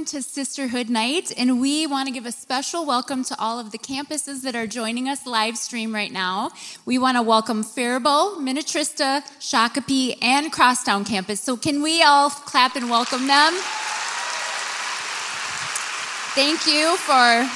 Welcome to Sisterhood Night, and we want to give a special welcome to all of the campuses that are joining us live stream right now. We want to welcome Faribault, Minnetrista, Shakopee, and Crosstown campus. So, can we all clap and welcome them? Thank you for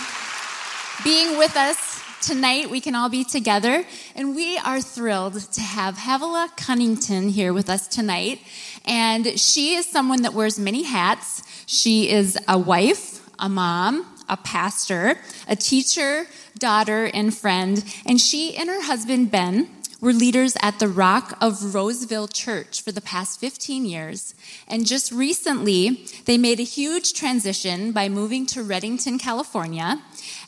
being with us tonight. We can all be together, and we are thrilled to have Havilah Cunnington here with us tonight. And she is someone that wears many hats. She is a wife, a mom, a pastor, a teacher, daughter, and friend. And she and her husband, Ben, were leaders at the Rock of Roseville Church for the past 15 years. And just recently, they made a huge transition by moving to Redding, California,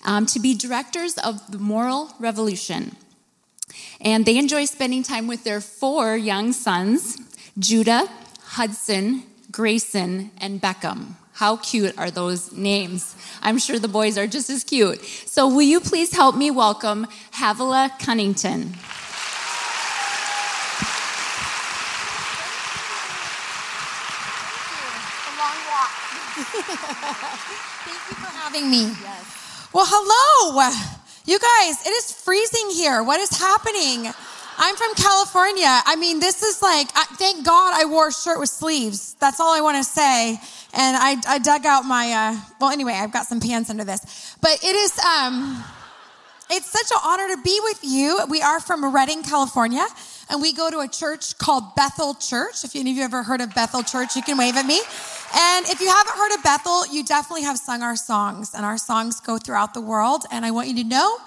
um, to be directors of the Moral Revolution. And they enjoy spending time with their four young sons Judah, Hudson, Grayson, and Beckham. How cute are those names? I'm sure the boys are just as cute. So, will you please help me welcome Havilah Cunnington? Thank you for having me. Yes. Well, hello. You guys, it is freezing here. What is happening? I'm from California. I mean, this is like, I, thank God I wore a shirt with sleeves. That's all I want to say. And I, I dug out my, uh, well, anyway, I've got some pants under this. But it is, um, it's such an honor to be with you. We are from Redding, California, and we go to a church called Bethel Church. If any of you ever heard of Bethel Church, you can wave at me. And if you haven't heard of Bethel, you definitely have sung our songs, and our songs go throughout the world. And I want you to know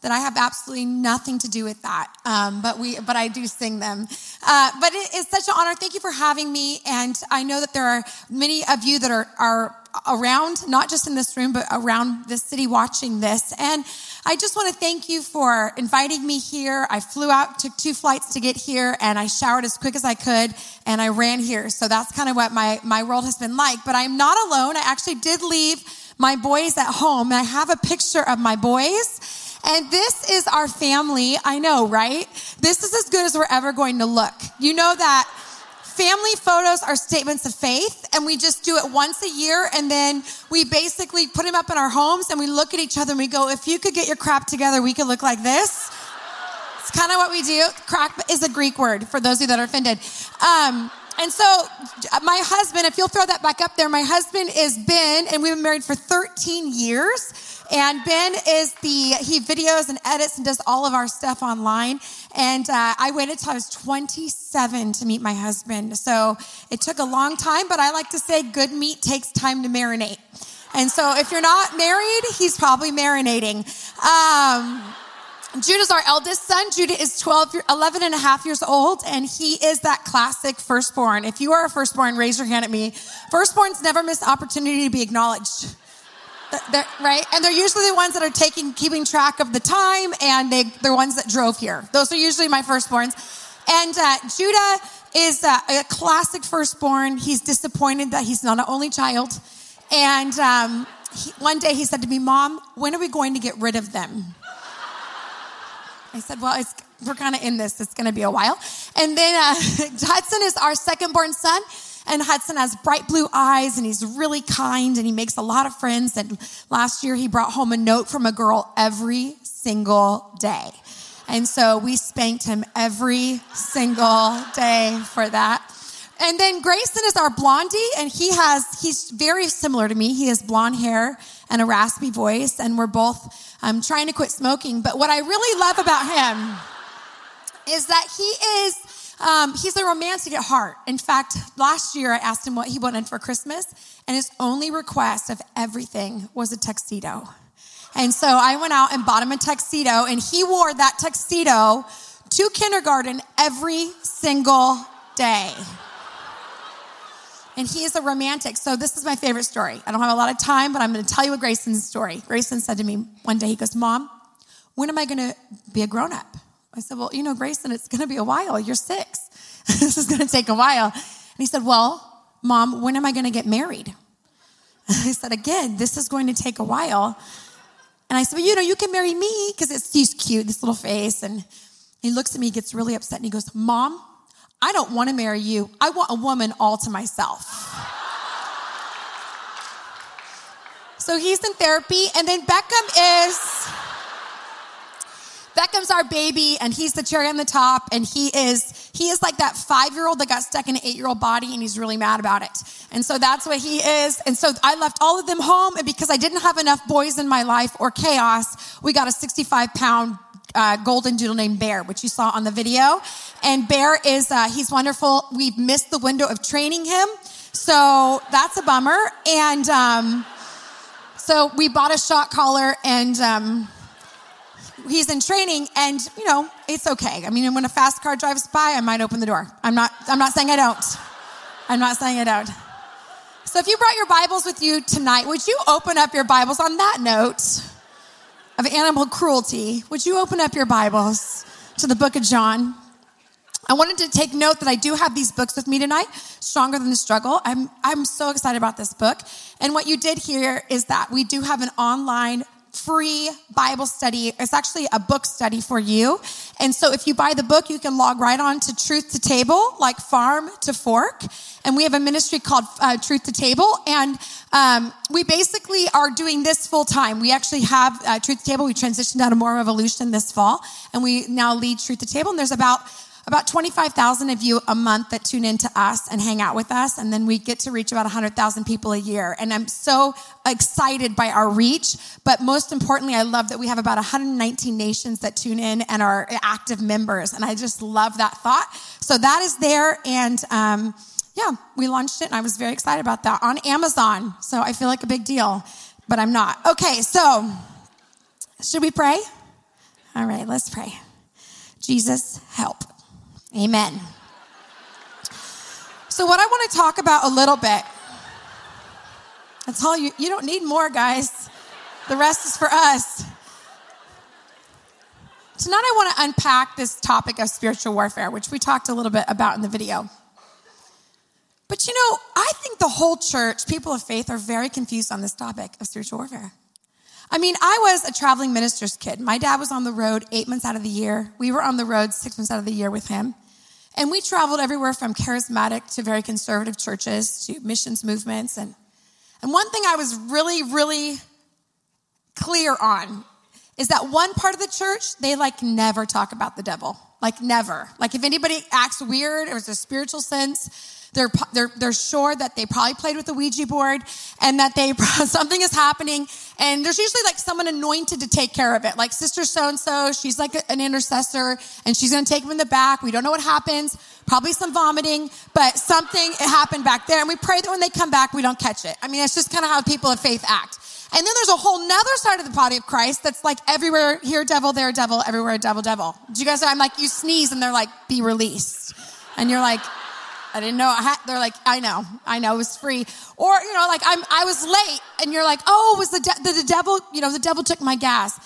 that I have absolutely nothing to do with that. Um, but we, but I do sing them. Uh, but it is such an honor. Thank you for having me. And I know that there are many of you that are are around, not just in this room, but around the city watching this. And I just want to thank you for inviting me here. I flew out, took two flights to get here, and I showered as quick as I could, and I ran here. So that's kind of what my my world has been like. But I'm not alone. I actually did leave my boys at home, and I have a picture of my boys. And this is our family. I know, right? This is as good as we're ever going to look. You know that family photos are statements of faith, and we just do it once a year, and then we basically put them up in our homes, and we look at each other and we go, if you could get your crap together, we could look like this. It's kind of what we do. Crap is a Greek word for those of you that are offended. Um, and so, my husband, if you'll throw that back up there, my husband is Ben, and we've been married for 13 years. And Ben is the, he videos and edits and does all of our stuff online. And uh, I waited until I was 27 to meet my husband. So it took a long time, but I like to say good meat takes time to marinate. And so if you're not married, he's probably marinating. Um, Judah's our eldest son. Judah is 12, 11 and a half years old, and he is that classic firstborn. If you are a firstborn, raise your hand at me. Firstborns never miss opportunity to be acknowledged. They're, right? And they're usually the ones that are taking, keeping track of the time, and they, they're ones that drove here. Those are usually my firstborns. And uh, Judah is uh, a classic firstborn. He's disappointed that he's not an only child. And um, he, one day he said to me, Mom, when are we going to get rid of them? I said, Well, we're kind of in this. It's going to be a while. And then uh, Hudson is our secondborn son. And Hudson has bright blue eyes and he's really kind and he makes a lot of friends. And last year he brought home a note from a girl every single day. And so we spanked him every single day for that. And then Grayson is our blondie, and he has, he's very similar to me. He has blonde hair and a raspy voice, and we're both um, trying to quit smoking. But what I really love about him is that he is um, he's a romantic at heart. In fact, last year I asked him what he wanted for Christmas, and his only request of everything was a tuxedo. And so I went out and bought him a tuxedo, and he wore that tuxedo to kindergarten every single day. And he is a romantic. So this is my favorite story. I don't have a lot of time, but I'm going to tell you a Grayson's story. Grayson said to me one day, he goes, Mom, when am I going to be a grown up? I said, Well, you know, Grayson, it's going to be a while. You're six. this is going to take a while. And he said, Well, Mom, when am I going to get married? I said, Again, this is going to take a while. And I said, Well, you know, you can marry me because it's he's cute, this little face. And he looks at me, gets really upset, and he goes, Mom, I don't want to marry you. I want a woman all to myself. so he's in therapy, and then Beckham is. Beckham's our baby, and he's the cherry on the top, and he is he is like that five year old that got stuck in an eight year old body, and he's really mad about it. And so that's what he is. And so I left all of them home, and because I didn't have enough boys in my life or chaos, we got a 65 pound uh, golden doodle named Bear, which you saw on the video. And Bear is uh, he's wonderful. We've missed the window of training him, so that's a bummer. And um, so we bought a shot collar and. Um, he's in training and you know it's okay. I mean when a fast car drives by i might open the door. I'm not i'm not saying i don't. I'm not saying i don't. So if you brought your bibles with you tonight would you open up your bibles on that note of animal cruelty? Would you open up your bibles to the book of john? I wanted to take note that I do have these books with me tonight, Stronger Than the Struggle. I'm, I'm so excited about this book. And what you did here is that we do have an online free Bible study. It's actually a book study for you. And so if you buy the book, you can log right on to Truth to Table, like farm to fork. And we have a ministry called uh, Truth to Table. And um, we basically are doing this full time. We actually have uh, Truth to Table. We transitioned out of Moral Revolution this fall. And we now lead Truth to Table. And there's about about 25,000 of you a month that tune in to us and hang out with us. And then we get to reach about 100,000 people a year. And I'm so excited by our reach. But most importantly, I love that we have about 119 nations that tune in and are active members. And I just love that thought. So that is there. And, um, yeah, we launched it and I was very excited about that on Amazon. So I feel like a big deal, but I'm not. Okay, so should we pray? All right, let's pray. Jesus, help. Amen. So, what I want to talk about a little bit, that's all you, you don't need more, guys. The rest is for us. Tonight, I want to unpack this topic of spiritual warfare, which we talked a little bit about in the video. But you know, I think the whole church, people of faith, are very confused on this topic of spiritual warfare. I mean, I was a traveling minister's kid. My dad was on the road eight months out of the year. We were on the road six months out of the year with him. And we traveled everywhere from charismatic to very conservative churches to missions movements. And, and one thing I was really, really clear on is that one part of the church, they like never talk about the devil. Like never. Like if anybody acts weird or there's a spiritual sense, they're, they're, they're sure that they probably played with the Ouija board and that they, something is happening. And there's usually like someone anointed to take care of it. Like sister so-and-so, she's like an intercessor and she's going to take them in the back. We don't know what happens. Probably some vomiting, but something it happened back there. And we pray that when they come back, we don't catch it. I mean, it's just kind of how people of faith act. And then there's a whole nother side of the body of Christ that's like everywhere, here devil, there devil, everywhere devil, devil. Do you guys know? I'm like, you sneeze and they're like, be released. And you're like, I didn't know. I had, they're like, I know, I know, it was free. Or you know, like I'm, I was late, and you're like, oh, was the, de- the, the devil? You know, the devil took my gas.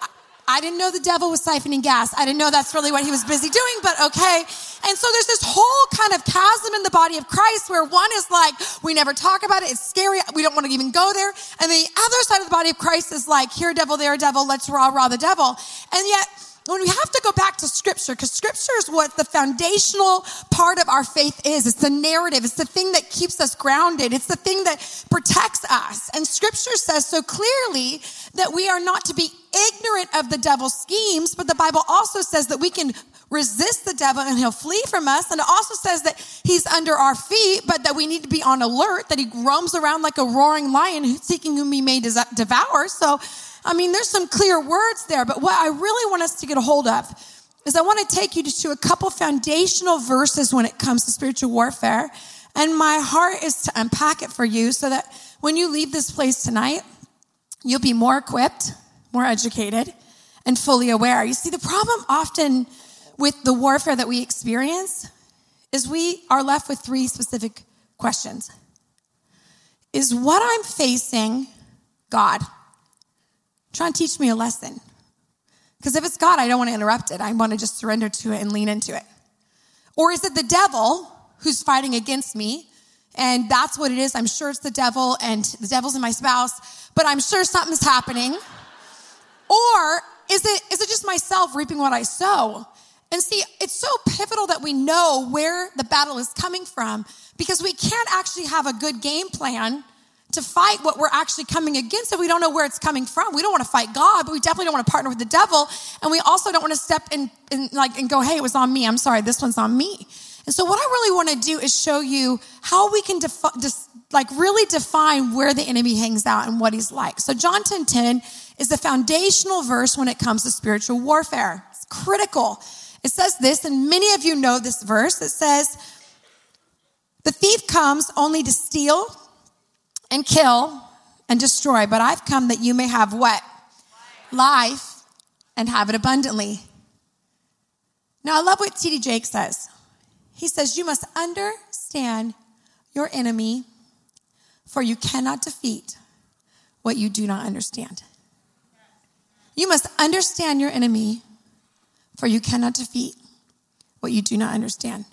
I, I didn't know the devil was siphoning gas. I didn't know that's really what he was busy doing, but okay. And so there's this whole kind of chasm in the body of Christ where one is like, we never talk about it. It's scary. We don't want to even go there. And the other side of the body of Christ is like, here, devil, there, devil. Let's rah, rah the devil. And yet, when we have to go back to scripture, because scripture is what the foundational part of our faith is. It's the narrative. It's the thing that keeps us grounded. It's the thing that protects us. And scripture says so clearly that we are not to be ignorant of the devil's schemes, but the Bible also says that we can resist the devil and he'll flee from us. And it also says that he's under our feet, but that we need to be on alert, that he roams around like a roaring lion seeking whom he may devour. So I mean, there's some clear words there, but what I really want us to get a hold of is I want to take you to a couple foundational verses when it comes to spiritual warfare. And my heart is to unpack it for you so that when you leave this place tonight, you'll be more equipped, more educated, and fully aware. You see, the problem often with the warfare that we experience is we are left with three specific questions. Is what I'm facing God? Trying to teach me a lesson. Because if it's God, I don't want to interrupt it. I want to just surrender to it and lean into it. Or is it the devil who's fighting against me? And that's what it is. I'm sure it's the devil and the devil's in my spouse, but I'm sure something's happening. Or is it, is it just myself reaping what I sow? And see, it's so pivotal that we know where the battle is coming from because we can't actually have a good game plan to fight what we're actually coming against if we don't know where it's coming from. We don't want to fight God, but we definitely don't want to partner with the devil. And we also don't want to step in and like and go, hey, it was on me. I'm sorry, this one's on me. And so what I really want to do is show you how we can defi- dis- like really define where the enemy hangs out and what he's like. So John 10 10 is the foundational verse when it comes to spiritual warfare. It's critical. It says this, and many of you know this verse. It says, The thief comes only to steal and kill and destroy, but I've come that you may have what? Life and have it abundantly. Now, I love what T.D. Jakes says. He says, You must understand your enemy, for you cannot defeat what you do not understand. You must understand your enemy, for you cannot defeat what you do not understand.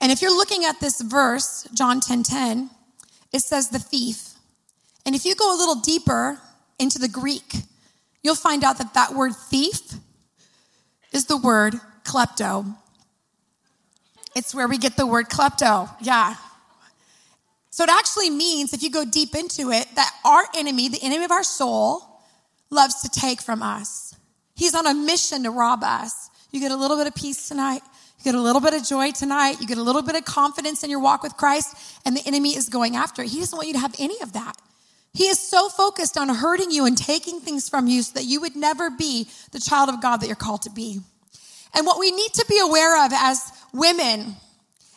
And if you're looking at this verse, John 10 10, it says the thief. And if you go a little deeper into the Greek, you'll find out that that word thief is the word klepto. It's where we get the word klepto. Yeah. So it actually means, if you go deep into it, that our enemy, the enemy of our soul, loves to take from us. He's on a mission to rob us. You get a little bit of peace tonight. Get a little bit of joy tonight. You get a little bit of confidence in your walk with Christ, and the enemy is going after it. He doesn't want you to have any of that. He is so focused on hurting you and taking things from you so that you would never be the child of God that you're called to be. And what we need to be aware of as women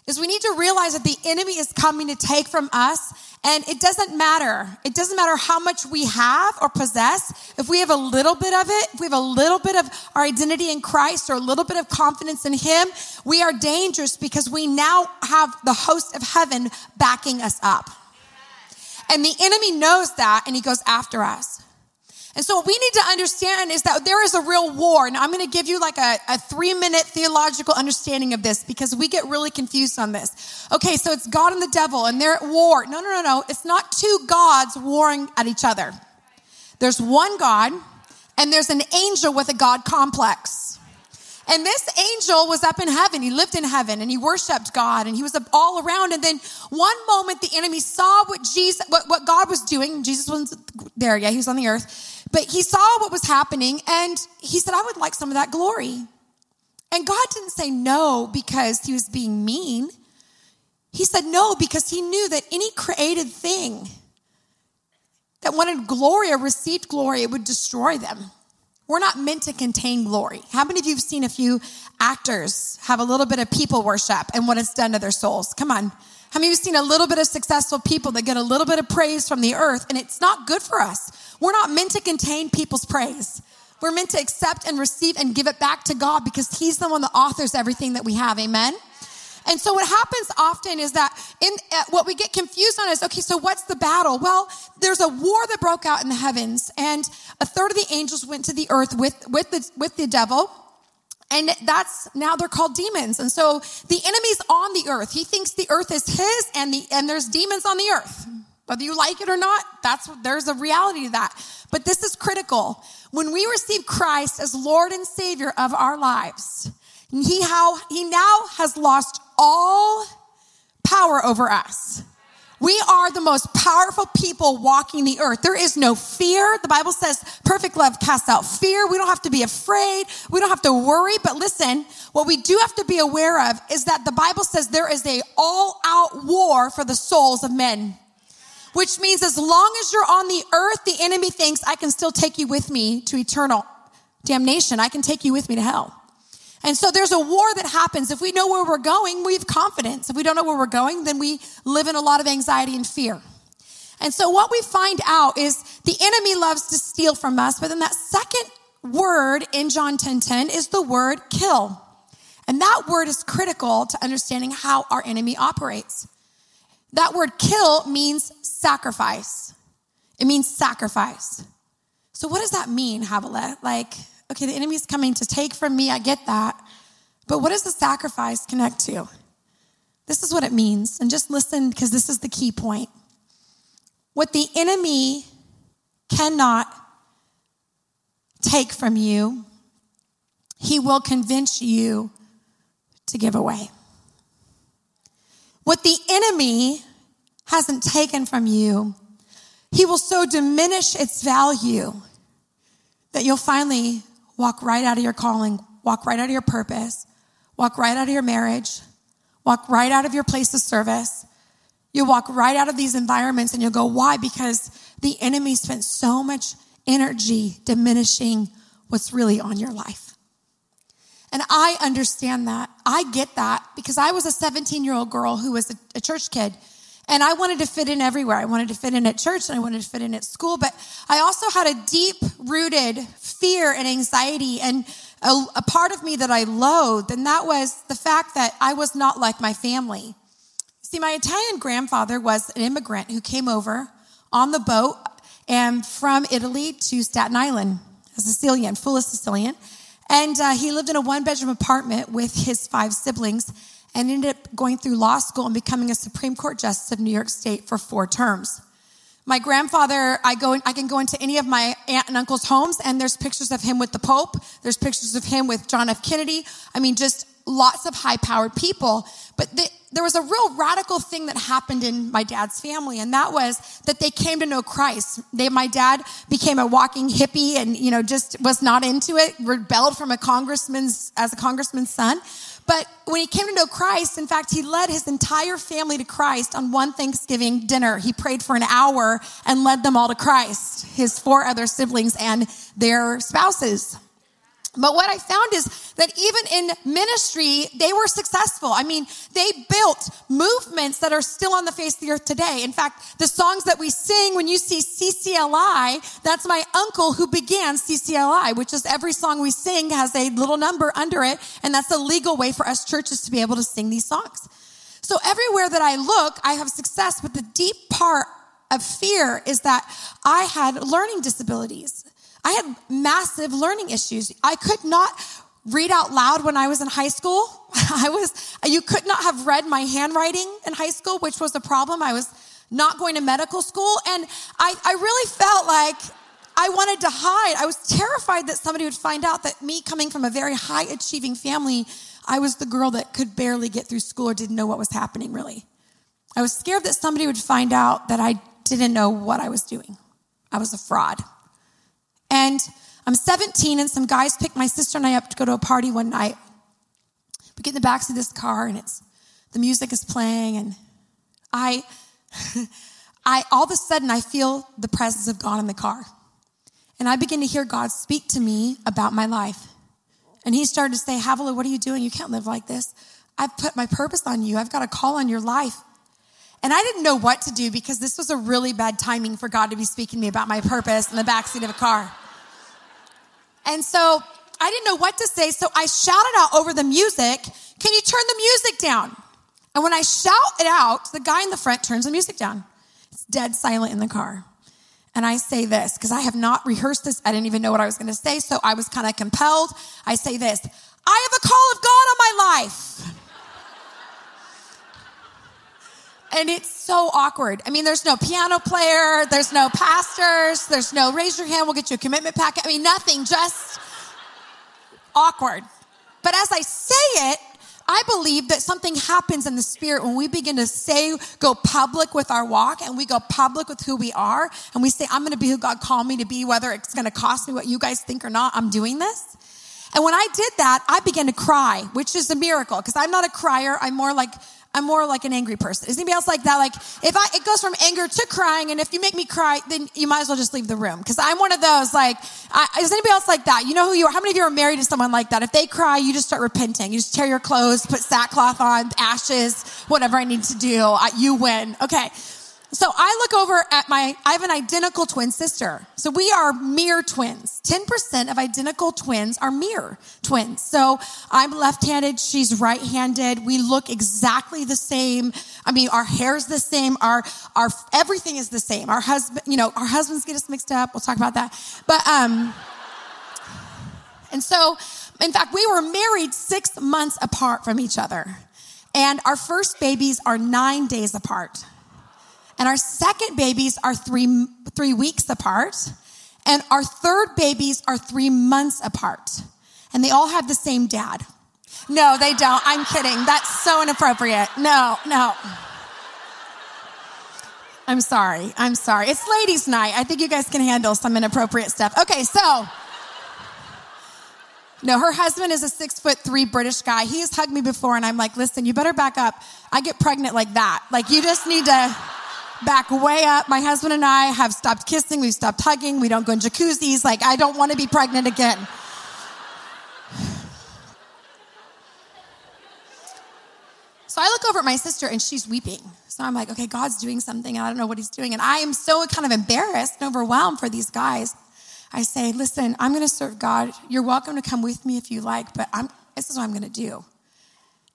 is we need to realize that the enemy is coming to take from us and it doesn't matter. It doesn't matter how much we have or possess. If we have a little bit of it, if we have a little bit of our identity in Christ or a little bit of confidence in Him, we are dangerous because we now have the host of heaven backing us up. And the enemy knows that and he goes after us. And so what we need to understand is that there is a real war. Now I'm going to give you like a, a three minute theological understanding of this because we get really confused on this. Okay, so it's God and the devil and they're at war. No, no, no, no. It's not two gods warring at each other. There's one God and there's an angel with a God complex. And this angel was up in heaven. He lived in heaven and he worshiped God and he was all around. And then one moment the enemy saw what Jesus, what, what God was doing. Jesus wasn't there. Yeah, he was on the earth, but he saw what was happening and he said, I would like some of that glory. And God didn't say no because he was being mean. He said no because he knew that any created thing that wanted glory or received glory, it would destroy them. We're not meant to contain glory. How many of you have seen a few actors have a little bit of people worship and what it's done to their souls? Come on. How many of you have seen a little bit of successful people that get a little bit of praise from the earth and it's not good for us? We're not meant to contain people's praise. We're meant to accept and receive and give it back to God because He's the one that authors everything that we have. Amen? And so what happens often is that in uh, what we get confused on is okay, so what's the battle? Well, there's a war that broke out in the heavens, and a third of the angels went to the earth with with the with the devil. And that's now they're called demons. And so the enemy's on the earth. He thinks the earth is his and the and there's demons on the earth. Whether you like it or not, that's there's a reality to that. But this is critical. When we receive Christ as Lord and Savior of our lives, he how he now has lost all power over us. We are the most powerful people walking the earth. There is no fear. The Bible says perfect love casts out fear. We don't have to be afraid. We don't have to worry. But listen, what we do have to be aware of is that the Bible says there is a all out war for the souls of men. Which means as long as you're on the earth, the enemy thinks I can still take you with me to eternal damnation. I can take you with me to hell. And so there's a war that happens. If we know where we're going, we have confidence. If we don't know where we're going, then we live in a lot of anxiety and fear. And so what we find out is the enemy loves to steal from us, but then that second word in John 10:10 10, 10 is the word kill. And that word is critical to understanding how our enemy operates. That word kill means sacrifice. It means sacrifice. So what does that mean, Havilah? Like, okay, the enemy's coming to take from me, I get that. But what does the sacrifice connect to? This is what it means. And just listen because this is the key point. What the enemy cannot take from you, he will convince you to give away. What the enemy hasn't taken from you, he will so diminish its value that you'll finally walk right out of your calling, walk right out of your purpose, walk right out of your marriage, walk right out of your place of service. You'll walk right out of these environments and you'll go, why? Because the enemy spent so much energy diminishing what's really on your life. And I understand that. I get that because I was a 17 year old girl who was a, a, church kid. And I wanted to fit in everywhere. I wanted to fit in at church and I wanted to fit in at school. But I also had a deep rooted fear and anxiety and a, a part of me that I loathed. And that was the fact that I was not like my family. See, my Italian grandfather was an immigrant who came over on the boat and from Italy to Staten Island, a Sicilian, full of Sicilian. And uh, he lived in a one bedroom apartment with his five siblings and ended up going through law school and becoming a Supreme Court Justice of New York State for four terms. My grandfather, I go, I can go into any of my aunt and uncle's homes, and there's pictures of him with the Pope. There's pictures of him with John F. Kennedy. I mean, just lots of high powered people. But the, there was a real radical thing that happened in my dad's family, and that was that they came to know Christ. They, my dad became a walking hippie and, you know, just was not into it, rebelled from a congressman's, as a congressman's son. But when he came to know Christ, in fact, he led his entire family to Christ on one Thanksgiving dinner. He prayed for an hour and led them all to Christ, his four other siblings and their spouses. But what I found is that even in ministry, they were successful. I mean, they built movements that are still on the face of the earth today. In fact, the songs that we sing when you see CCLI, that's my uncle who began CCLI, which is every song we sing has a little number under it. And that's a legal way for us churches to be able to sing these songs. So everywhere that I look, I have success, but the deep part of fear is that I had learning disabilities. I had massive learning issues. I could not read out loud when I was in high school. I was, you could not have read my handwriting in high school, which was a problem. I was not going to medical school. And I, I really felt like I wanted to hide. I was terrified that somebody would find out that me coming from a very high achieving family, I was the girl that could barely get through school or didn't know what was happening really. I was scared that somebody would find out that I didn't know what I was doing. I was a fraud. And I'm 17, and some guys picked my sister and I up to go to a party one night. We get in the backseat of this car, and it's the music is playing, and I, I all of a sudden I feel the presence of God in the car, and I begin to hear God speak to me about my life. And He started to say, "Havilah, what are you doing? You can't live like this. I've put my purpose on you. I've got a call on your life." And I didn't know what to do because this was a really bad timing for God to be speaking to me about my purpose in the backseat of a car. And so I didn't know what to say. So I shouted out over the music, Can you turn the music down? And when I shout it out, the guy in the front turns the music down. It's dead silent in the car. And I say this because I have not rehearsed this. I didn't even know what I was going to say. So I was kind of compelled. I say this I have a call of God on my life. And it's so awkward. I mean, there's no piano player, there's no pastors, there's no raise your hand, we'll get you a commitment packet. I mean, nothing, just awkward. But as I say it, I believe that something happens in the spirit when we begin to say, go public with our walk and we go public with who we are and we say, I'm going to be who God called me to be, whether it's going to cost me what you guys think or not, I'm doing this. And when I did that, I began to cry, which is a miracle because I'm not a crier. I'm more like I'm more like an angry person. Is anybody else like that? Like if I, it goes from anger to crying, and if you make me cry, then you might as well just leave the room. Cause I'm one of those, like, I, is anybody else like that? You know who you are? How many of you are married to someone like that? If they cry, you just start repenting. You just tear your clothes, put sackcloth on, ashes, whatever I need to do. I, you win. Okay. So I look over at my, I have an identical twin sister. So we are mirror twins. 10% of identical twins are mirror twins. So I'm left-handed, she's right-handed. We look exactly the same. I mean, our hair's the same. Our, our, everything is the same. Our husband, you know, our husbands get us mixed up. We'll talk about that. But, um, and so, in fact, we were married six months apart from each other. And our first babies are nine days apart. And our second babies are three, three weeks apart. And our third babies are three months apart. And they all have the same dad. No, they don't. I'm kidding. That's so inappropriate. No, no. I'm sorry. I'm sorry. It's ladies' night. I think you guys can handle some inappropriate stuff. Okay, so. No, her husband is a six foot three British guy. He has hugged me before, and I'm like, listen, you better back up. I get pregnant like that. Like, you just need to back way up. My husband and I have stopped kissing. We've stopped hugging. We don't go in jacuzzis. Like, I don't want to be pregnant again. So I look over at my sister and she's weeping. So I'm like, okay, God's doing something. And I don't know what he's doing. And I am so kind of embarrassed and overwhelmed for these guys. I say, listen, I'm going to serve God. You're welcome to come with me if you like, but I'm, this is what I'm going to do.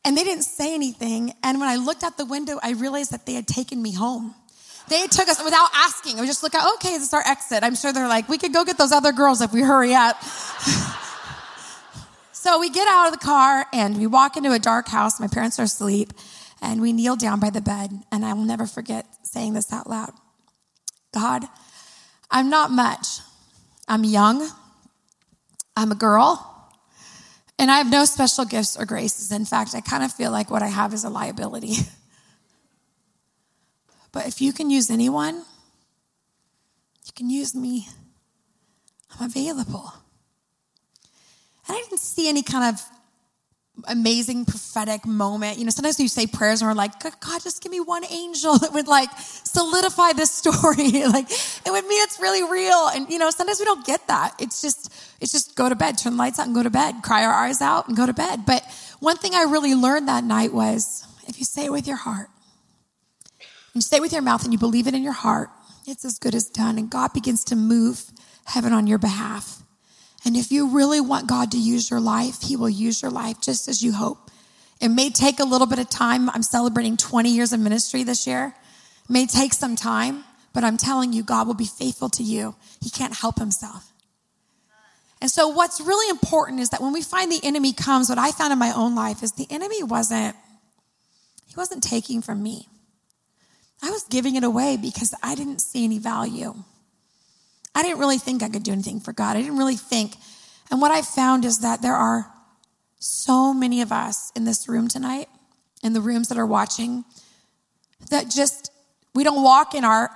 And they didn't say anything. And when I looked out the window, I realized that they had taken me home. They took us without asking. We just look out, okay, this is our exit. I'm sure they're like, we could go get those other girls if we hurry up. so we get out of the car and we walk into a dark house. My parents are asleep and we kneel down by the bed. And I will never forget saying this out loud God, I'm not much. I'm young. I'm a girl. And I have no special gifts or graces. In fact, I kind of feel like what I have is a liability. But if you can use anyone, you can use me. I'm available. And I didn't see any kind of amazing prophetic moment. You know, sometimes you say prayers and we're like, God, just give me one angel that would like solidify this story. like it would mean it's really real. And you know, sometimes we don't get that. It's just, it's just go to bed, turn the lights out and go to bed, cry our eyes out and go to bed. But one thing I really learned that night was if you say it with your heart, you say it with your mouth and you believe it in your heart, it's as good as done. And God begins to move heaven on your behalf. And if you really want God to use your life, He will use your life just as you hope. It may take a little bit of time. I'm celebrating 20 years of ministry this year. It may take some time, but I'm telling you, God will be faithful to you. He can't help Himself. And so, what's really important is that when we find the enemy comes, what I found in my own life is the enemy wasn't, he wasn't taking from me. I was giving it away because I didn't see any value. I didn't really think I could do anything for God. I didn't really think. And what I found is that there are so many of us in this room tonight, in the rooms that are watching, that just, we don't walk in our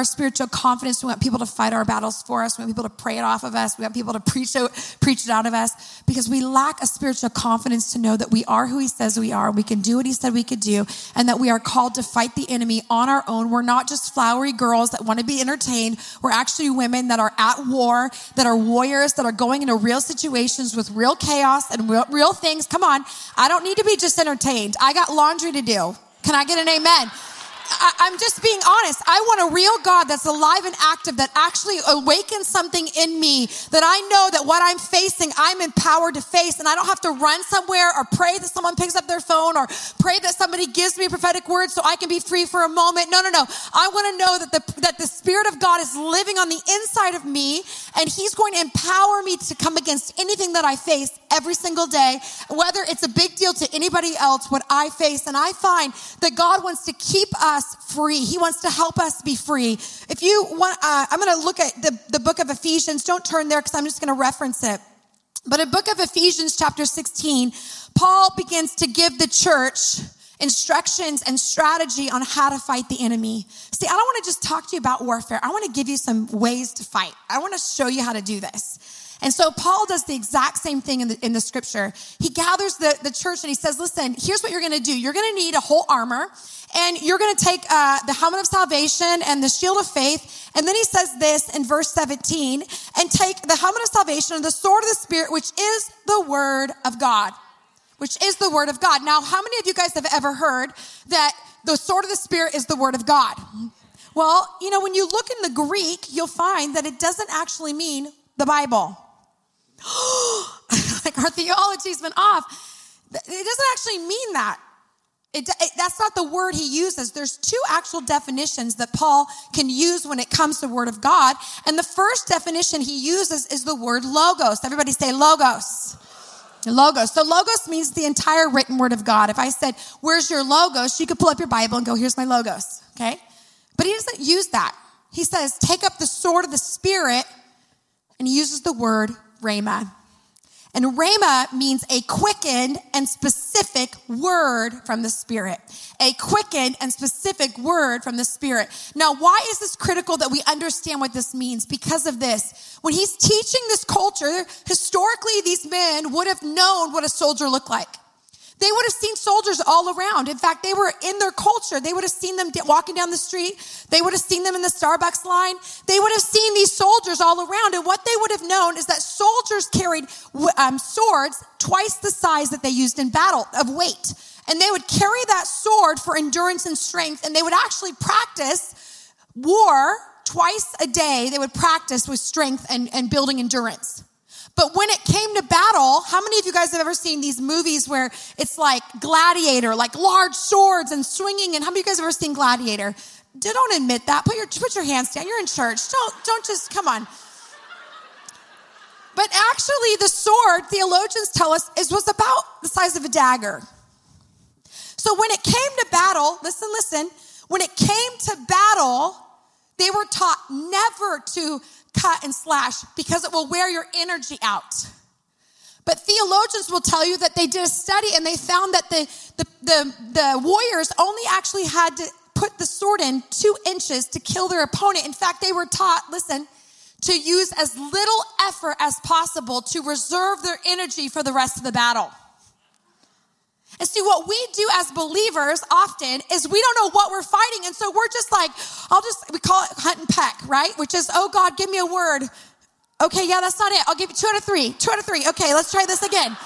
our spiritual confidence. We want people to fight our battles for us. We want people to pray it off of us. We want people to preach it, preach it out of us because we lack a spiritual confidence to know that we are who he says we are. We can do what he said we could do and that we are called to fight the enemy on our own. We're not just flowery girls that want to be entertained. We're actually women that are at war, that are warriors, that are going into real situations with real chaos and real, real things. Come on. I don't need to be just entertained. I got laundry to do. Can I get an amen? I, am just being honest. I want a real God that's alive and active, that actually awakens something in me, that I know that what I'm facing, I'm empowered to face, and I don't have to run somewhere or pray that someone picks up their phone or pray that somebody gives me a prophetic word so I can be free for a moment. No, no, no. I want to know that the, that the Spirit of God is living on the inside of me, and He's going to empower me to come against anything that I face every single day, whether it's a big deal to anybody else, what I face. And I find that God wants to keep us free. He wants to help us be free. If you want, uh, I'm going to look at the, the book of Ephesians. Don't turn there because I'm just going to reference it. But in book of Ephesians chapter 16, Paul begins to give the church instructions and strategy on how to fight the enemy. See, I don't want to just talk to you about warfare. I want to give you some ways to fight. I want to show you how to do this. And so Paul does the exact same thing in the, in the scripture. He gathers the, the church and he says, listen, here's what you're going to do. You're going to need a whole armor and you're going to take uh, the helmet of salvation and the shield of faith. And then he says this in verse 17 and take the helmet of salvation and the sword of the spirit, which is the word of God, which is the word of God. Now, how many of you guys have ever heard that the sword of the spirit is the word of God? Well, you know, when you look in the Greek, you'll find that it doesn't actually mean the Bible. like our theology's been off. It doesn't actually mean that. It, it, that's not the word he uses. There's two actual definitions that Paul can use when it comes to word of God. And the first definition he uses is the word logos. Everybody say logos. Logos. So logos means the entire written word of God. If I said, where's your logos? You could pull up your Bible and go, here's my logos. Okay. But he doesn't use that. He says, take up the sword of the spirit and he uses the word rhema. And rhema means a quickened and specific word from the Spirit. A quickened and specific word from the Spirit. Now, why is this critical that we understand what this means? Because of this. When he's teaching this culture, historically, these men would have known what a soldier looked like. They would have seen soldiers all around. In fact, they were in their culture. They would have seen them walking down the street. They would have seen them in the Starbucks line. They would have seen these soldiers all around. And what they would have known is that soldiers carried um, swords twice the size that they used in battle of weight. And they would carry that sword for endurance and strength. And they would actually practice war twice a day. They would practice with strength and, and building endurance. But when it came to battle, how many of you guys have ever seen these movies where it's like gladiator, like large swords and swinging? And how many of you guys have ever seen gladiator? Don't admit that. Put your, put your hands down. You're in church. Don't, don't just, come on. But actually, the sword, theologians tell us, is, was about the size of a dagger. So when it came to battle, listen, listen, when it came to battle, they were taught never to cut and slash because it will wear your energy out. But theologians will tell you that they did a study and they found that the, the, the, the warriors only actually had to put the sword in two inches to kill their opponent. In fact, they were taught, listen, to use as little effort as possible to reserve their energy for the rest of the battle. And see, what we do as believers often is we don't know what we're fighting. And so we're just like, I'll just, we call it hunt and peck, right? Which is, oh God, give me a word. Okay, yeah, that's not it. I'll give you two out of three. Two out of three. Okay, let's try this again.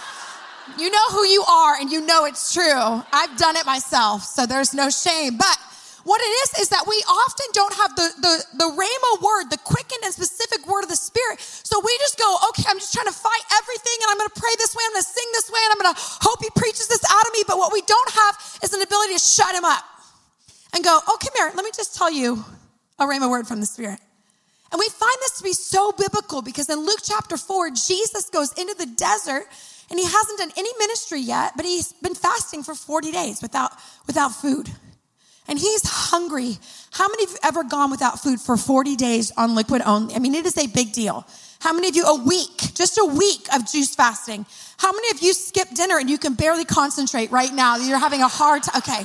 You know who you are and you know it's true. I've done it myself, so there's no shame. But what it is, is that we often don't have the, the, the rhema word, the quickened and specific word of the Spirit. So we just go, okay, I'm just trying to fight everything and I'm going to pray this way, I'm going to sing this way, and I'm going to hope he preaches this out of me. But what we don't have is an ability to shut him up and go, come here, let me just tell you a rhema word from the Spirit. And we find this to be so biblical because in Luke chapter 4, Jesus goes into the desert and he hasn't done any ministry yet, but he's been fasting for 40 days without, without food and he's hungry. How many of you ever gone without food for 40 days on liquid only? I mean, it is a big deal. How many of you a week, just a week of juice fasting? How many of you skip dinner and you can barely concentrate right now? You're having a hard time. Okay.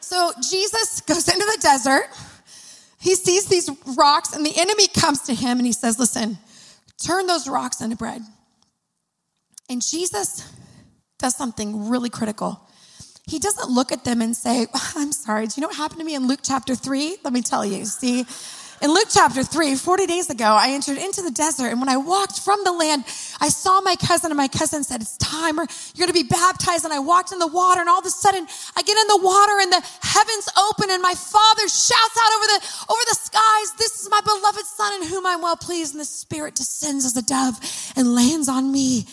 So Jesus goes into the desert. He sees these rocks and the enemy comes to him and he says, listen, turn those rocks into bread. And Jesus does something really critical he doesn't look at them and say, ah, I'm sorry, do you know what happened to me in Luke chapter 3? Let me tell you. See, in Luke chapter 3, 40 days ago, I entered into the desert, and when I walked from the land, I saw my cousin, and my cousin said, It's time, or you're gonna be baptized. And I walked in the water, and all of a sudden, I get in the water, and the heavens open, and my father shouts out over the over the skies, This is my beloved son in whom I'm well pleased, and the spirit descends as a dove and lands on me.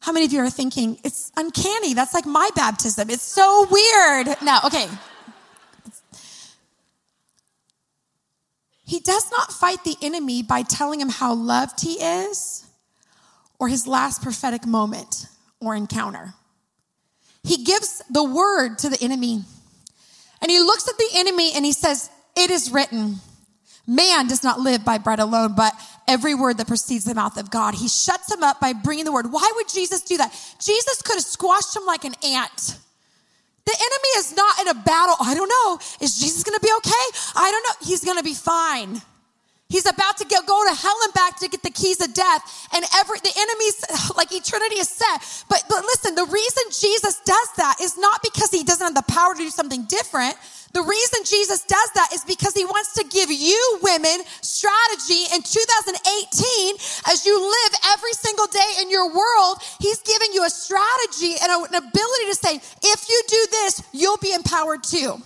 How many of you are thinking, it's uncanny? That's like my baptism. It's so weird. No, okay. He does not fight the enemy by telling him how loved he is or his last prophetic moment or encounter. He gives the word to the enemy. And he looks at the enemy and he says, It is written, man does not live by bread alone, but every word that proceeds the mouth of God. He shuts him up by bringing the word. Why would Jesus do that? Jesus could have squashed him like an ant. The enemy is not in a battle. I don't know. Is Jesus going to be okay? I don't know. He's going to be fine. He's about to go, go to hell and back to get the keys of death. And every, the enemy's, like eternity is set. But, but listen, the reason Jesus does that is not because he doesn't have the power to do something different. The reason Jesus does that is because he wants to give you women strategy in 2018 as you live every single day in your world. He's giving you a strategy and an ability to say, if you do this, you'll be empowered too.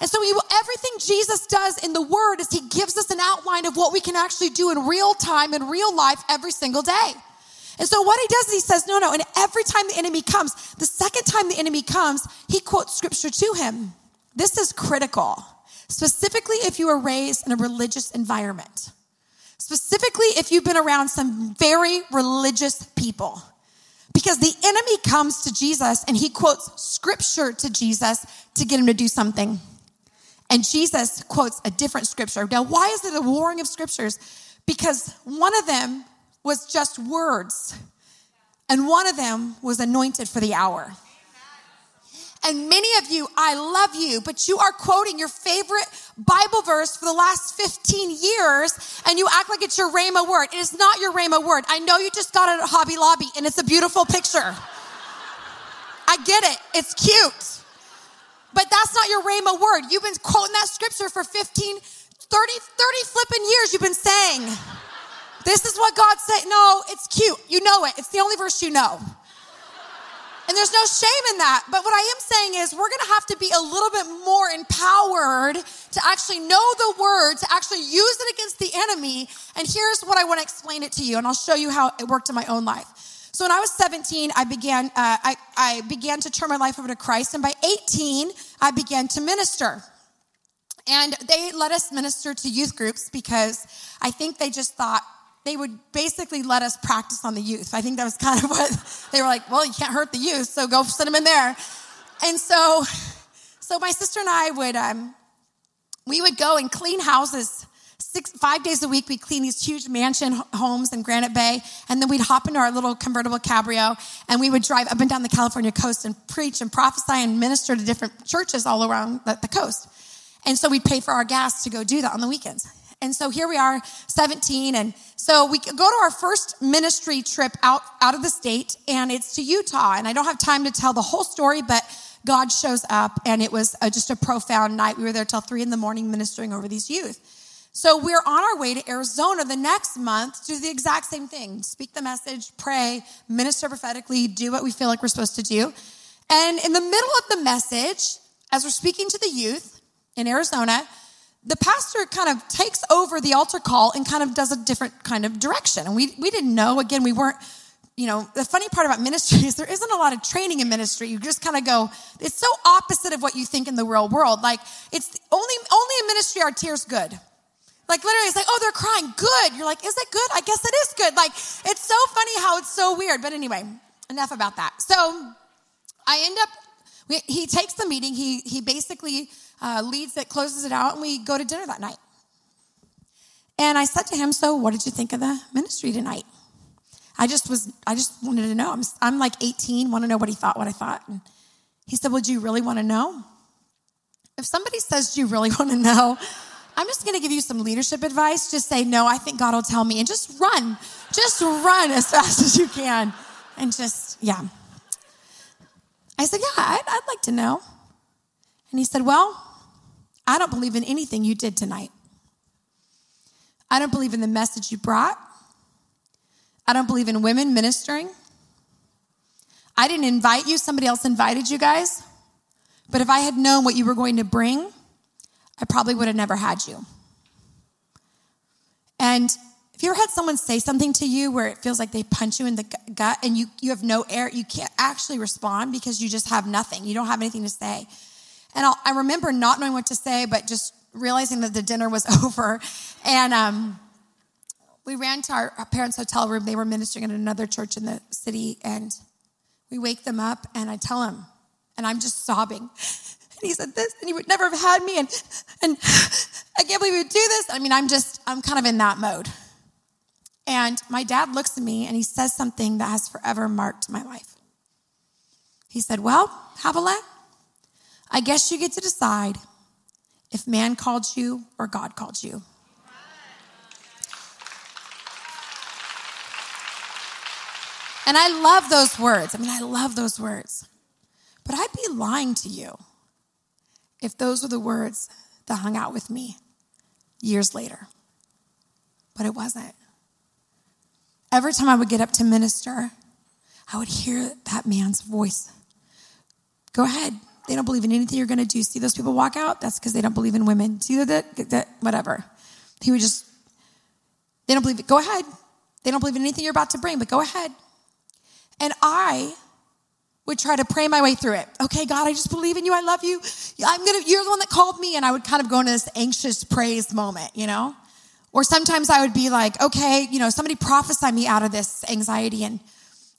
And so he, everything Jesus does in the word is he gives us an outline of what we can actually do in real time, in real life, every single day. And so what he does is he says, no, no. And every time the enemy comes, the second time the enemy comes, he quotes scripture to him. This is critical, specifically if you were raised in a religious environment, specifically if you've been around some very religious people. Because the enemy comes to Jesus and he quotes scripture to Jesus to get him to do something. And Jesus quotes a different scripture. Now, why is it a warring of scriptures? Because one of them was just words, and one of them was anointed for the hour. And many of you, I love you, but you are quoting your favorite Bible verse for the last 15 years and you act like it's your Rhema word. It is not your Rhema word. I know you just got it at Hobby Lobby and it's a beautiful picture. I get it. It's cute. But that's not your Rhema word. You've been quoting that scripture for 15, 30, 30 flipping years. You've been saying, this is what God said. No, it's cute. You know it. It's the only verse you know. And there's no shame in that. But what I am saying is, we're going to have to be a little bit more empowered to actually know the word, to actually use it against the enemy. And here's what I want to explain it to you, and I'll show you how it worked in my own life. So when I was 17, I began, uh, I, I began to turn my life over to Christ. And by 18, I began to minister. And they let us minister to youth groups because I think they just thought, they would basically let us practice on the youth. I think that was kind of what they were like, well, you can't hurt the youth, so go send them in there. And so, so my sister and I would, um, we would go and clean houses six, five days a week. We'd clean these huge mansion homes in Granite Bay, and then we'd hop into our little convertible cabrio, and we would drive up and down the California coast and preach and prophesy and minister to different churches all around the, the coast. And so we'd pay for our gas to go do that on the weekends. And so here we are, 17. And so we go to our first ministry trip out, out of the state, and it's to Utah. And I don't have time to tell the whole story, but God shows up, and it was a, just a profound night. We were there till three in the morning ministering over these youth. So we're on our way to Arizona the next month to do the exact same thing speak the message, pray, minister prophetically, do what we feel like we're supposed to do. And in the middle of the message, as we're speaking to the youth in Arizona, the pastor kind of takes over the altar call and kind of does a different kind of direction. And we, we didn't know. Again, we weren't, you know, the funny part about ministry is there isn't a lot of training in ministry. You just kind of go, it's so opposite of what you think in the real world. Like, it's only, only in ministry are tears good. Like literally, it's like, oh, they're crying. Good. You're like, is it good? I guess it is good. Like, it's so funny how it's so weird. But anyway, enough about that. So I end up, he takes the meeting. He, he basically uh, leads it, closes it out, and we go to dinner that night. And I said to him, So, what did you think of the ministry tonight? I just was, I just wanted to know. I'm, I'm like 18, want to know what he thought, what I thought. And he said, Well, do you really want to know? If somebody says, Do you really want to know? I'm just going to give you some leadership advice. Just say, No, I think God will tell me. And just run. Just run as fast as you can. And just, yeah. I said, Yeah, I'd, I'd like to know. And he said, Well, I don't believe in anything you did tonight. I don't believe in the message you brought. I don't believe in women ministering. I didn't invite you, somebody else invited you guys. But if I had known what you were going to bring, I probably would have never had you. And if you ever had someone say something to you where it feels like they punch you in the gut and you, you have no air, you can't actually respond because you just have nothing. You don't have anything to say. And I'll, i remember not knowing what to say, but just realizing that the dinner was over. And um, we ran to our, parents' hotel room. They were ministering at another church in the city. And we wake them up, and I tell him, and I'm just sobbing. And he said this, and he would never have had me. And, and I can't believe he would do this. I mean, I'm just, I'm kind of in that mode. And my dad looks at me and he says something that has forever marked my life. He said, Well, Havilah, I guess you get to decide if man called you or God called you. And I love those words. I mean, I love those words. But I'd be lying to you if those were the words that hung out with me years later. But it wasn't. Every time I would get up to minister, I would hear that man's voice Go ahead, they don't believe in anything you're going to do. See those people walk out? That's because they don't believe in women. See that, that, whatever. He would just, they don't believe it. Go ahead. They don't believe in anything you're about to bring, but go ahead. And I would try to pray my way through it. Okay, God, I just believe in you. I love you. I'm gonna, you're the one that called me. And I would kind of go into this anxious praise moment, you know? Or sometimes I would be like, okay, you know, somebody prophesy me out of this anxiety. And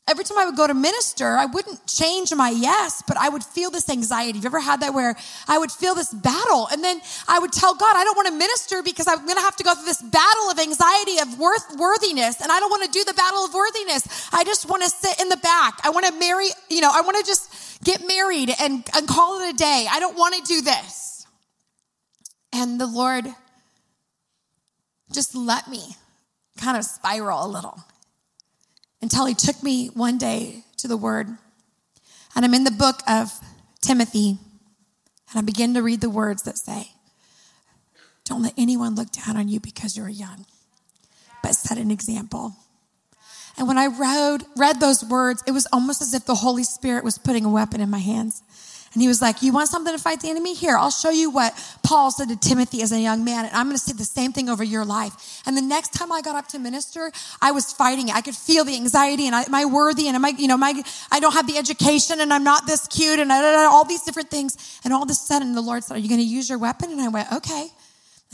every time I would go to minister, I wouldn't change my yes, but I would feel this anxiety. Have you ever had that where I would feel this battle? And then I would tell God, I don't want to minister because I'm going to have to go through this battle of anxiety of worth, worthiness. And I don't want to do the battle of worthiness. I just want to sit in the back. I want to marry, you know, I want to just get married and, and call it a day. I don't want to do this. And the Lord just let me kind of spiral a little until he took me one day to the Word. And I'm in the book of Timothy, and I begin to read the words that say, Don't let anyone look down on you because you're young, but set an example. And when I read, read those words, it was almost as if the Holy Spirit was putting a weapon in my hands. And he was like, You want something to fight the enemy? Here, I'll show you what Paul said to Timothy as a young man. And I'm going to say the same thing over your life. And the next time I got up to minister, I was fighting it. I could feel the anxiety and I, am I worthy? And am I, you know, my, I don't have the education and I'm not this cute and all these different things. And all of a sudden the Lord said, Are you going to use your weapon? And I went, Okay.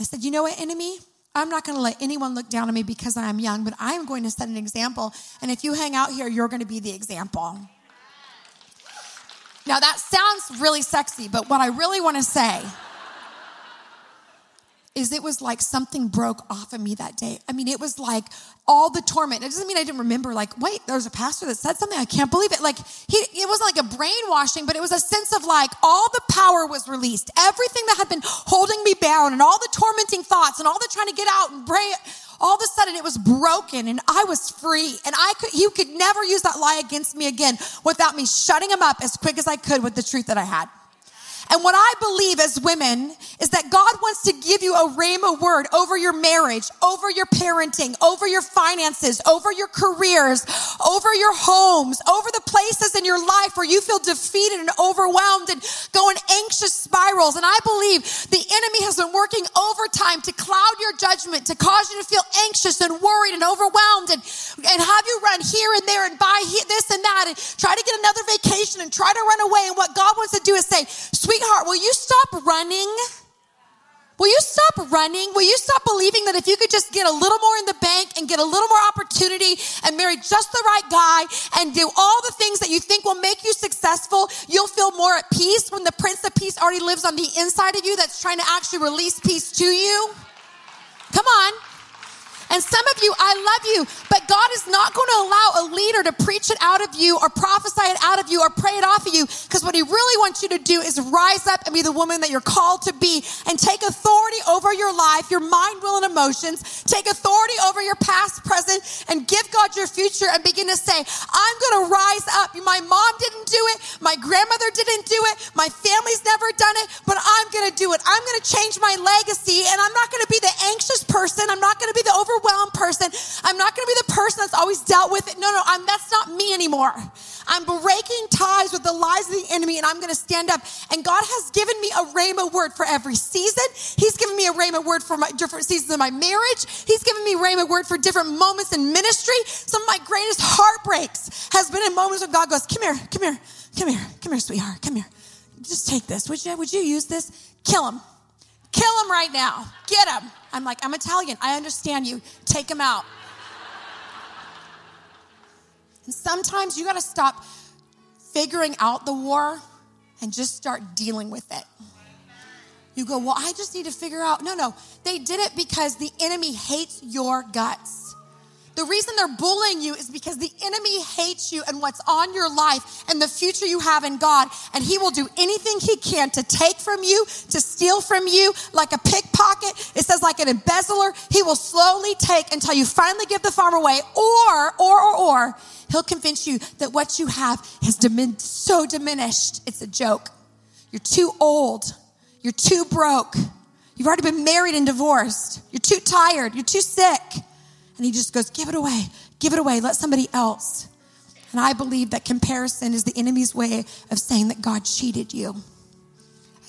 I said, You know what, enemy? I'm not going to let anyone look down on me because I am young, but I am going to set an example. And if you hang out here, you're going to be the example. Now, that sounds really sexy, but what I really want to say is it was like something broke off of me that day. I mean, it was like all the torment. It doesn't mean I didn't remember, like, wait, there was a pastor that said something. I can't believe it. Like, he, it wasn't like a brainwashing, but it was a sense of like all the power was released. Everything that had been holding me bound and all the tormenting thoughts and all the trying to get out and pray all of a sudden it was broken and I was free. And I could, you could never use that lie against me again without me shutting him up as quick as I could with the truth that I had. And what I believe as women is that God wants to give you a rhema word over your marriage, over your parenting, over your finances, over your careers, over your homes, over the places in your life where you feel defeated and overwhelmed and going anxious spirals. And I believe the enemy has been working overtime to cloud your judgment, to cause you to feel anxious and worried and overwhelmed and, and have you run here and there and buy this and that and try to get another vacation and try to run away. And what God wants to do is say, sweet sweetheart, will you stop running? Will you stop running? Will you stop believing that if you could just get a little more in the bank and get a little more opportunity and marry just the right guy and do all the things that you think will make you successful, you'll feel more at peace when the Prince of Peace already lives on the inside of you that's trying to actually release peace to you? Come on. And some of you, I love you, but God is not going to allow a leader to preach it out of you or prophesy it out of you or pray it off of you. Because what He really wants you to do is rise up and be the woman that you're called to be and take authority over your life, your mind, will, and emotions. Take authority over your past, present, and give God your future and begin to say, I'm going to rise up. My mom didn't do it. My grandmother didn't do it. My family's never done it, but I'm going to do it. I'm going to change my legacy and I'm not going to be the anxious person. I'm not going to be the over overwhelmed person. I'm not going to be the person that's always dealt with it. No, no, I'm, that's not me anymore. I'm breaking ties with the lies of the enemy and I'm going to stand up. And God has given me a rhema word for every season. He's given me a rhema word for my different seasons of my marriage. He's given me rhema word for different moments in ministry. Some of my greatest heartbreaks has been in moments when God goes, come here, come here, come here, come here, sweetheart, come here. Just take this. Would you, would you use this? Kill him. Kill him right now. Get him. I'm like, I'm Italian. I understand you. Take him out. And sometimes you got to stop figuring out the war and just start dealing with it. You go, well, I just need to figure out. No, no. They did it because the enemy hates your guts. The reason they're bullying you is because the enemy hates you and what's on your life and the future you have in God. And he will do anything he can to take from you, to steal from you, like a pickpocket. It says, like an embezzler, he will slowly take until you finally give the farm away, or, or, or, or, He'll convince you that what you have is dimin- so diminished, it's a joke. You're too old. You're too broke. You've already been married and divorced. You're too tired. You're too sick. And he just goes, Give it away. Give it away. Let somebody else. And I believe that comparison is the enemy's way of saying that God cheated you.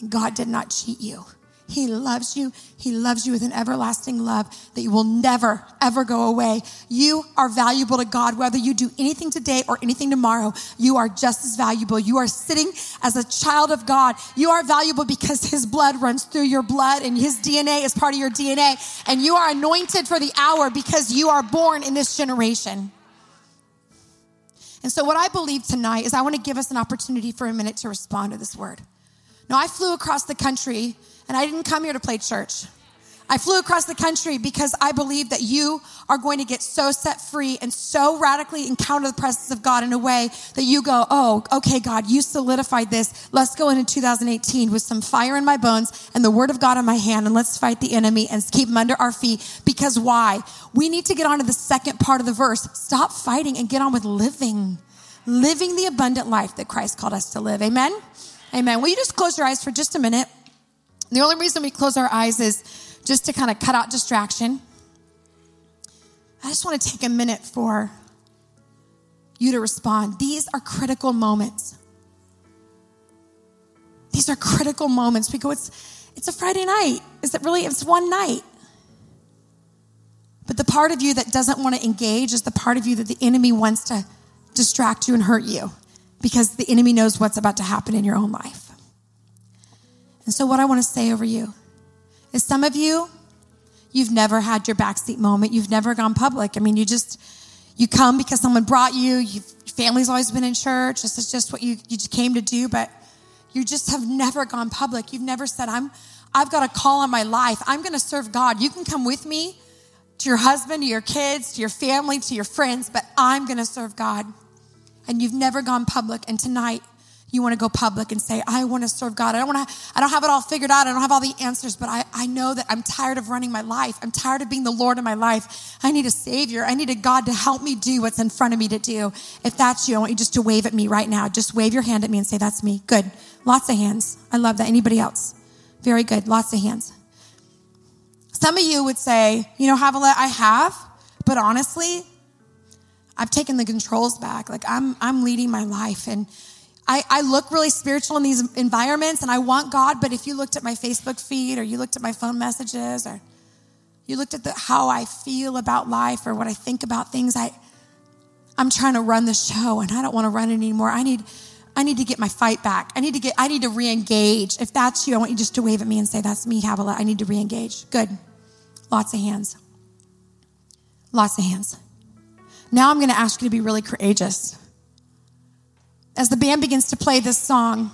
And God did not cheat you. He loves you. He loves you with an everlasting love that you will never, ever go away. You are valuable to God, whether you do anything today or anything tomorrow. You are just as valuable. You are sitting as a child of God. You are valuable because His blood runs through your blood and His DNA is part of your DNA. And you are anointed for the hour because you are born in this generation. And so, what I believe tonight is I want to give us an opportunity for a minute to respond to this word. Now, I flew across the country and I didn't come here to play church. I flew across the country because I believe that you are going to get so set free and so radically encounter the presence of God in a way that you go, oh, okay, God, you solidified this. Let's go into 2018 with some fire in my bones and the word of God in my hand and let's fight the enemy and keep him under our feet. Because why? We need to get on to the second part of the verse. Stop fighting and get on with living. Living the abundant life that Christ called us to live. Amen? Amen. Will you just close your eyes for just a minute? The only reason we close our eyes is just to kind of cut out distraction. I just want to take a minute for you to respond. These are critical moments. These are critical moments. We go, it's, it's a Friday night. Is it really? It's one night. But the part of you that doesn't want to engage is the part of you that the enemy wants to distract you and hurt you because the enemy knows what's about to happen in your own life. And so, what I want to say over you is some of you, you've never had your backseat moment. You've never gone public. I mean, you just, you come because someone brought you. Your family's always been in church. This is just what you, you came to do, but you just have never gone public. You've never said, I'm, I've got a call on my life. I'm going to serve God. You can come with me to your husband, to your kids, to your family, to your friends, but I'm going to serve God. And you've never gone public. And tonight, you want to go public and say, I want to serve God. I don't want to, I don't have it all figured out. I don't have all the answers, but I, I know that I'm tired of running my life. I'm tired of being the Lord of my life. I need a savior. I need a God to help me do what's in front of me to do. If that's you, I want you just to wave at me right now. Just wave your hand at me and say, that's me. Good. Lots of hands. I love that. Anybody else? Very good. Lots of hands. Some of you would say, you know, Havilah, I have, but honestly, I've taken the controls back. Like I'm, I'm leading my life and I, I look really spiritual in these environments and I want God, but if you looked at my Facebook feed or you looked at my phone messages or you looked at the, how I feel about life or what I think about things, I, I'm trying to run the show and I don't want to run it anymore. I need, I need to get my fight back. I need to get, I need to re-engage. If that's you, I want you just to wave at me and say, that's me, Havilah. I need to re-engage. Good. Lots of hands. Lots of hands. Now I'm going to ask you to be really courageous as the band begins to play this song,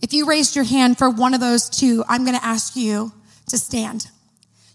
if you raised your hand for one of those two, I'm going to ask you to stand.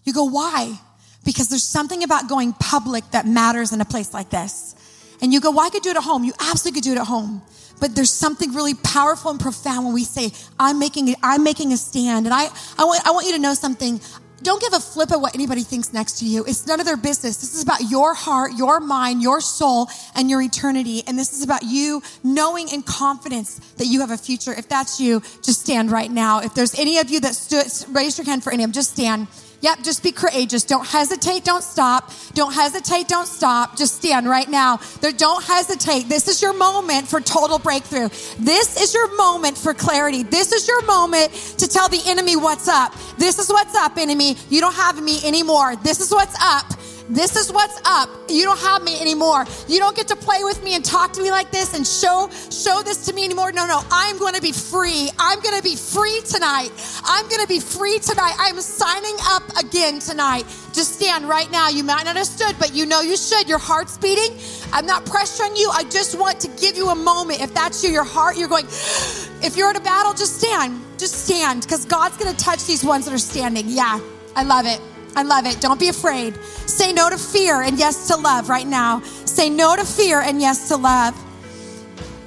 You go, why? Because there's something about going public that matters in a place like this. And you go, well, I could do it at home. You absolutely could do it at home. But there's something really powerful and profound when we say, I'm making, I'm making a stand. And I, I, want, I want you to know something. Don't give a flip of what anybody thinks next to you. It's none of their business. This is about your heart, your mind, your soul, and your eternity. And this is about you knowing in confidence that you have a future. If that's you, just stand right now. If there's any of you that stood, raise your hand for any of them, just stand. Yep, just be courageous. Don't hesitate, don't stop. Don't hesitate, don't stop. Just stand right now. Don't hesitate. This is your moment for total breakthrough. This is your moment for clarity. This is your moment to tell the enemy what's up. This is what's up, enemy. You don't have me anymore. This is what's up. This is what's up. You don't have me anymore. You don't get to play with me and talk to me like this and show show this to me anymore. No, no. I'm going to be free. I'm going to be free tonight. I'm going to be free tonight. I'm signing up again tonight. Just stand right now. You might not have stood, but you know you should. Your heart's beating. I'm not pressuring you. I just want to give you a moment. If that's you, your heart, you're going, if you're in a battle, just stand. Just stand because God's going to touch these ones that are standing. Yeah, I love it. I love it. Don't be afraid. Say no to fear and yes to love right now. Say no to fear and yes to love.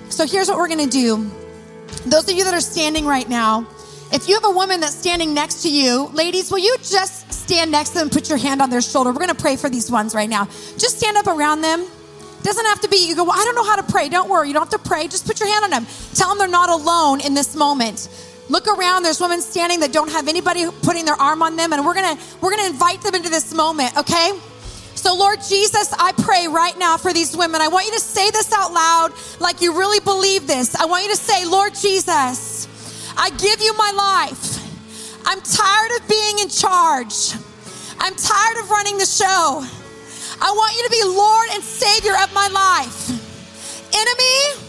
So here's what we're going to do. Those of you that are standing right now, if you have a woman that's standing next to you, ladies, will you just stand next to them and put your hand on their shoulder? We're going to pray for these ones right now. Just stand up around them. doesn't have to be, you go, well, I don't know how to pray. Don't worry. You don't have to pray. Just put your hand on them. Tell them they're not alone in this moment. Look around. There's women standing that don't have anybody putting their arm on them, and we're gonna we're gonna invite them into this moment. Okay. So, Lord Jesus, I pray right now for these women. I want you to say this out loud like you really believe this. I want you to say, Lord Jesus, I give you my life. I'm tired of being in charge. I'm tired of running the show. I want you to be Lord and Savior of my life. Enemy,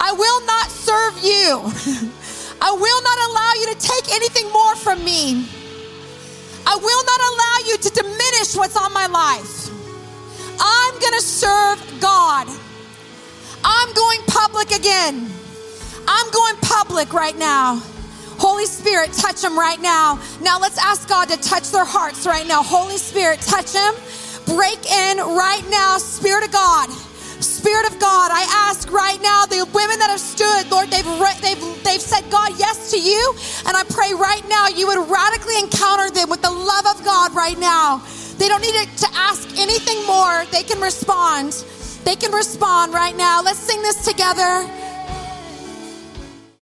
I will not serve you. I will not allow you to take anything more from me. I will not allow you to diminish what's on my life. I'm going to serve God. I'm going public again. I'm going public right now. Holy Spirit, touch them right now. Now let's ask God to touch their hearts right now. Holy Spirit, touch them. Break in right now, Spirit of God. Spirit of God, I ask right now the women that have stood, Lord, they've, they've, they've said, God, yes to you. And I pray right now you would radically encounter them with the love of God right now. They don't need to ask anything more. They can respond. They can respond right now. Let's sing this together.